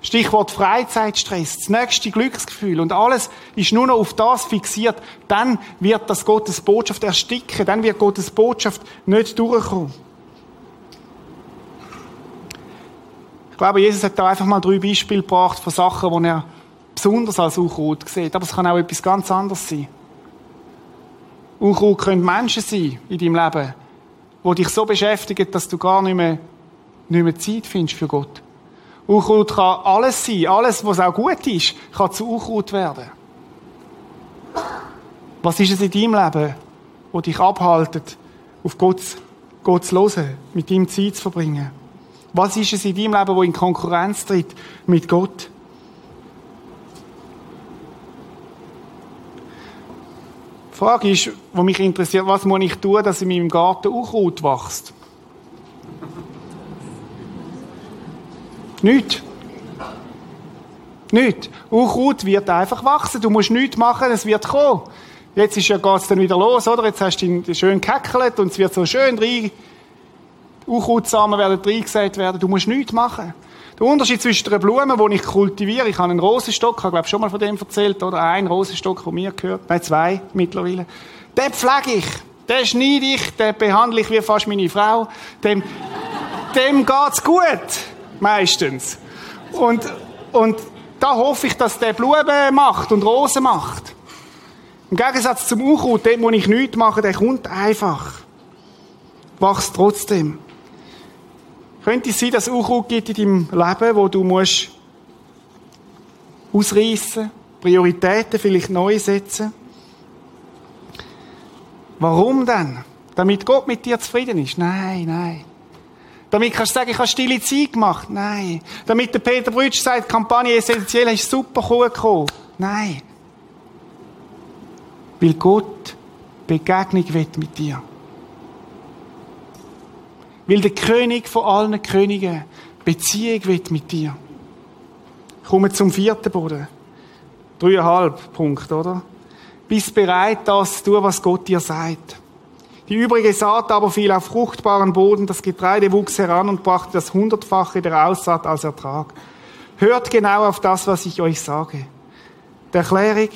Stichwort Freizeitstress, das nächste Glücksgefühl und alles ist nur noch auf das fixiert, dann wird das Gottes Botschaft ersticken, dann wird Gottes Botschaft nicht durchkommen. Ich glaube, Jesus hat da einfach mal drei Beispiele gebracht von Sachen, die er besonders als Unkraut sieht. Aber es kann auch etwas ganz anderes sein. Unkraut können Menschen sein in deinem Leben, die dich so beschäftigen, dass du gar nicht mehr, nicht mehr Zeit findest für Gott. Unkraut kann alles sein. Alles, was auch gut ist, kann zu Unkraut werden. Was ist es in deinem Leben, wo dich abhaltet, auf Gott, Gott zu hören, mit ihm Zeit zu verbringen? Was ist es in deinem Leben, wo in Konkurrenz tritt mit Gott? Die Frage ist, die mich interessiert, was muss ich tun, dass in meinem Garten Unkraut wächst? Nicht. Nicht. Unkraut wird einfach wachsen. Du musst nichts machen, es wird kommen. Jetzt ist ja, geht's dann wieder los, oder? Jetzt hast du ihn schön gehackelt und es wird so schön rein. Unkrautsamen werden reingesät werden. Du musst nichts machen. Der Unterschied zwischen einer Blume, die ich kultiviere, ich habe einen Rosenstock, ich habe glaube schon mal von dem erzählt, oder? Ein Rosenstock, der mir gehört, nein, zwei mittlerweile. Den pflege ich, den schneide ich, den behandle ich wie fast meine Frau. Dem, dem geht's gut, meistens. Und, und da hoffe ich, dass der Blumen macht und Rosen macht. Im Gegensatz zum Unkraut, dem, wo ich nichts mache, der kommt einfach. Wachst trotzdem. Könnte es sein, dass es Unkraut gibt in deinem Leben, wo du musst ausreißen, Prioritäten vielleicht neu setzen? Warum denn? Damit Gott mit dir zufrieden ist? Nein, nein. Damit kannst du sagen, ich habe stille Zeit gemacht? Nein. Damit der Peter Brütsch sagt, Kampagne essentiell, ist super gekommen? Nein. Weil Gott Begegnung wird mit dir. Weil der König von allen Königen Beziehung will mit dir. Kommen zum vierten Boden. Dreieinhalb Punkt, oder? Bist bereit, das zu tun, was Gott dir sagt. Die übrige Saat aber fiel auf fruchtbaren Boden, das Getreide wuchs heran und brachte das Hundertfache der Aussaat als Ertrag. Hört genau auf das, was ich euch sage. Der Erklärung,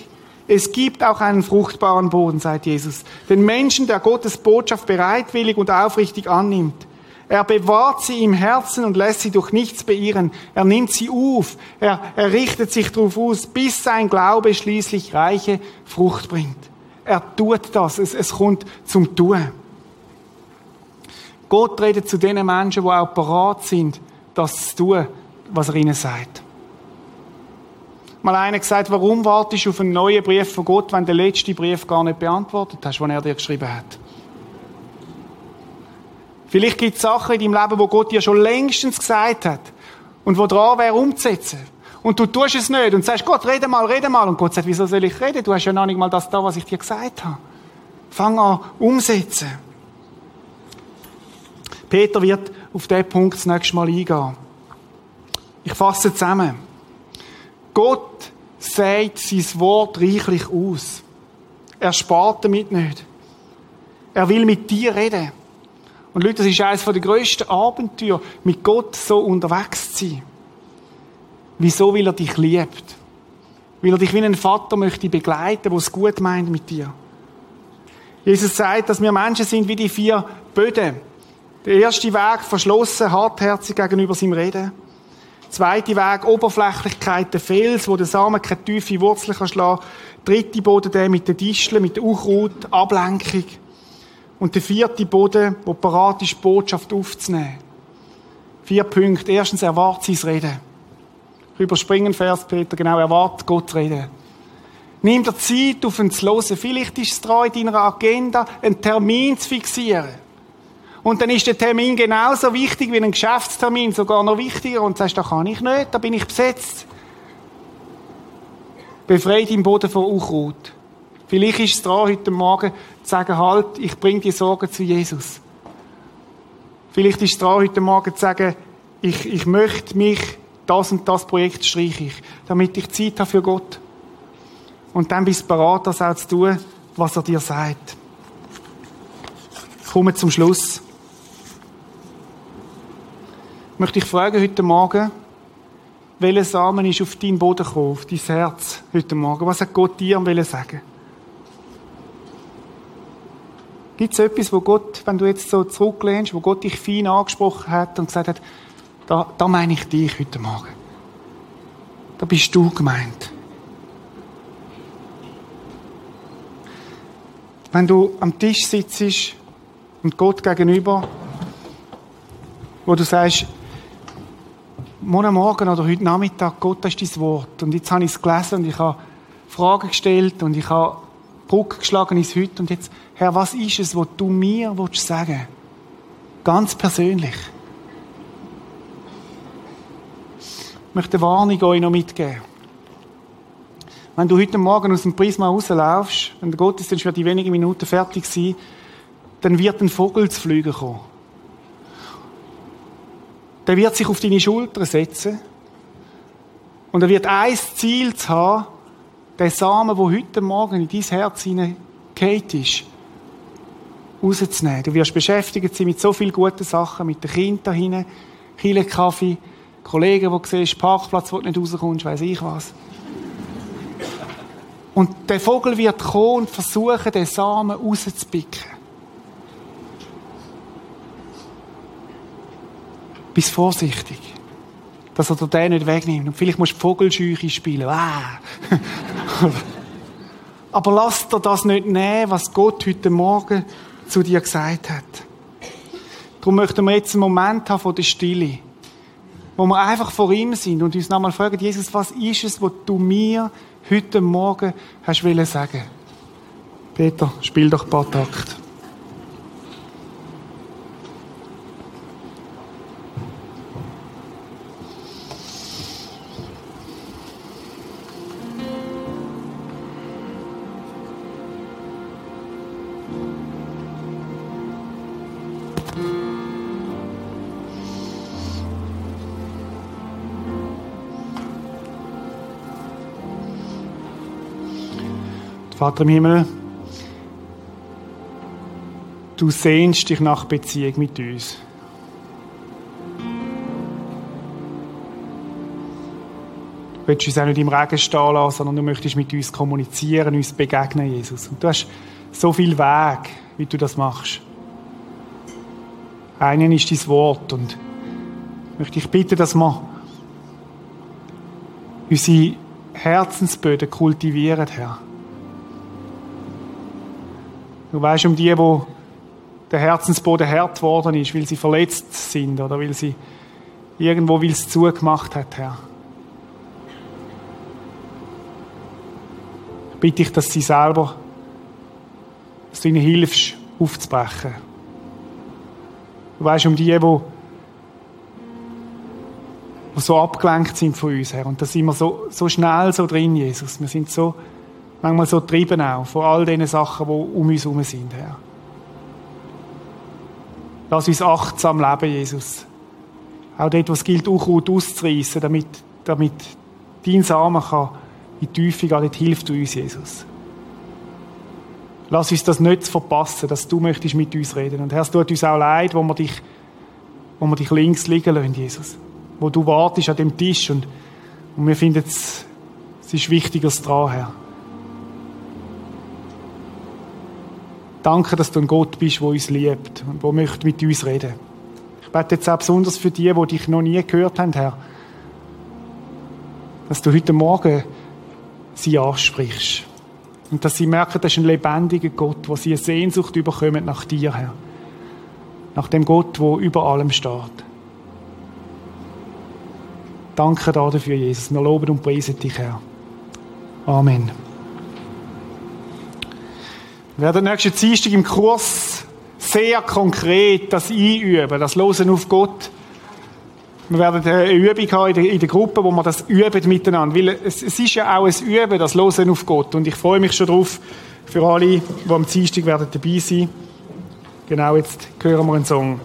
es gibt auch einen fruchtbaren Boden, sagt Jesus. Den Menschen, der Gottes Botschaft bereitwillig und aufrichtig annimmt. Er bewahrt sie im Herzen und lässt sie durch nichts beirren. Er nimmt sie auf. Er, er richtet sich darauf aus, bis sein Glaube schließlich reiche Frucht bringt. Er tut das. Es, es kommt zum Tun. Gott redet zu den Menschen, die auch parat sind, das zu tun, was er ihnen sagt. Mal einer gesagt, warum wartest du auf einen neuen Brief von Gott, wenn du den letzten Brief gar nicht beantwortet hast, den er dir geschrieben hat? Vielleicht gibt es Sachen in deinem Leben, wo Gott dir schon längstens gesagt hat und wo dran wäre umzusetzen. Und du tust es nicht und sagst, Gott, rede mal, rede mal. Und Gott sagt, wieso soll ich reden? Du hast ja noch nicht mal das da, was ich dir gesagt habe. Fang an, umsetzen. Peter wird auf diesen Punkt das nächste Mal eingehen. Ich fasse zusammen. Gott sagt sein Wort reichlich aus. Er spart damit nicht. Er will mit dir reden. Und Leute, das ist eines der grössten Abenteuer, mit Gott so unterwegs zu sein. Wieso? Weil er dich liebt. Weil er dich wie ein Vater möchte begleiten, der es gut meint mit dir. Jesus sagt, dass wir Menschen sind wie die vier Böden. Der erste Weg verschlossen, hartherzig gegenüber seinem Reden. Der zweite Weg Oberflächlichkeit, der Fels, wo der Samen keine tiefe Wurzel kann. Der dritte Boden der mit den Disteln, mit der Unkraut, Ablenkung. Und der vierte Boden, wo parat ist, Botschaft aufzunehmen. Vier Punkte. Erstens, erwartet sein Reden. Überspringen Vers, Peter, genau, erwartet Gott reden. Nimm dir Zeit, auf ihn zu hören. Vielleicht ist es dran, in deiner Agenda einen Termin zu fixieren. Und dann ist der Termin genauso wichtig wie ein Geschäftstermin, sogar noch wichtiger. Und du sagst, da kann ich nicht, da bin ich besetzt. Befreit im Boden von Unkraut. Vielleicht ist es dran, heute Morgen sagen, halt, ich bringe die Sorgen zu Jesus. Vielleicht ist es dran, heute Morgen zu sagen, ich, ich möchte mich, das und das Projekt streiche ich, damit ich Zeit habe für Gott. Und dann bist du bereit, das auch zu tun, was er dir sagt. Ich komme zum Schluss. Ich möchte dich fragen heute Morgen, welcher Samen ist auf dein Boden gekommen, auf dein Herz heute Morgen? Was hat Gott dir sagen? Gibt es etwas, wo Gott, wenn du jetzt so zurücklehnst, wo Gott dich fein angesprochen hat und gesagt hat, da, da meine ich dich heute Morgen. Da bist du gemeint. Wenn du am Tisch sitzt und Gott gegenüber, wo du sagst, morgen Morgen oder heute Nachmittag, Gott, das ist dein Wort. Und jetzt habe ich es gelesen und ich habe Fragen gestellt und ich habe Brücke geschlagen ins Heute. Und jetzt, Herr, was ist es, was du mir willst sagen Ganz persönlich. Ich möchte eine Warnung euch noch mitgeben. Wenn du heute Morgen aus dem Prisma rauslaufst, wenn der Gottesdienst wird in wenigen Minuten fertig sein, dann wird ein Vogel zu fliegen kommen. Der wird sich auf deine Schulter setzen und er wird ein Ziel zu haben, den Samen, der heute Morgen in dein Herz hineingeht ist, rauszunehmen. Du wirst beschäftigt sein mit so vielen guten Sachen, mit den Kindern da hinten, Kille Kaffee, Kollegen, die siehst, Parkplatz, wo du nicht rauskommst, weiss ich was. Und der Vogel wird kommen und versuchen, den Samen rauszupicken. Bist vorsichtig dass er den nicht wegnimmt. Und vielleicht musst du Vogelscheuche spielen. Ah. *laughs* Aber lass dir das nicht nehmen, was Gott heute Morgen zu dir gesagt hat. Darum möchten wir jetzt einen Moment haben von der Stille, wo wir einfach vor ihm sind und uns nochmal fragen, Jesus, was ist es, was du mir heute Morgen hast sagen Peter, spiel doch ein paar Takte. Vater im Himmel, du sehnst dich nach Beziehung mit uns. Du willst uns auch nicht im Regen stehen lassen, sondern du möchtest mit uns kommunizieren, uns begegnen, Jesus. Und du hast so viel Weg, wie du das machst. Einen ist dein Wort und ich möchte ich bitten, dass wir unsere Herzensböden kultivieren, Herr. Du weißt um die, wo der Herzensboden hart geworden ist, weil sie verletzt sind oder weil sie irgendwo weil es zugemacht hat, Herr. Ich bitte ich, dass sie selber, dass du ihnen hilfst, aufzubrechen. Du weißt um die, wo, wo so abgelenkt sind von uns, Herr. Und da sind wir so, so schnell so drin, Jesus. Wir sind so, manchmal so getrieben auch von all diesen Sachen, die um uns herum sind, Herr. Lass uns achtsam leben, Jesus. Auch dort, wo es gilt, Unkraut auszureissen, damit, damit dein Samen kann in die Tiefe gehen, dort hilft uns, Jesus. Lass uns das nicht verpassen, dass du möchtest mit uns reden. Und Herr, es tut uns auch leid, wo wir dich, wo wir dich links liegen lassen, Jesus. Wo du wartest an dem Tisch und, und wir finden es, es ist Wichtigeres dran, Herr. Danke, dass du ein Gott bist, der uns liebt und der möchte mit uns reden. Ich bete jetzt auch besonders für die, die dich noch nie gehört haben, Herr. Dass du heute Morgen sie ansprichst. Und dass sie merken, das ist ein lebendiger Gott, wo sie eine Sehnsucht überkommen nach dir, Herr. Nach dem Gott, wo über allem steht. Danke dafür, Jesus. Wir loben und preisen dich, Herr. Amen. Wir werden nächsten Dienstag im Kurs sehr konkret das einüben, das Losen auf Gott. Wir werden eine Übung haben in der, Gruppe, wo wir das üben miteinander. Weil es, ist ja auch ein Üben, das Losen auf Gott. Und ich freue mich schon drauf für alle, die am Dienstag dabei sein. Genau, jetzt hören wir einen Song.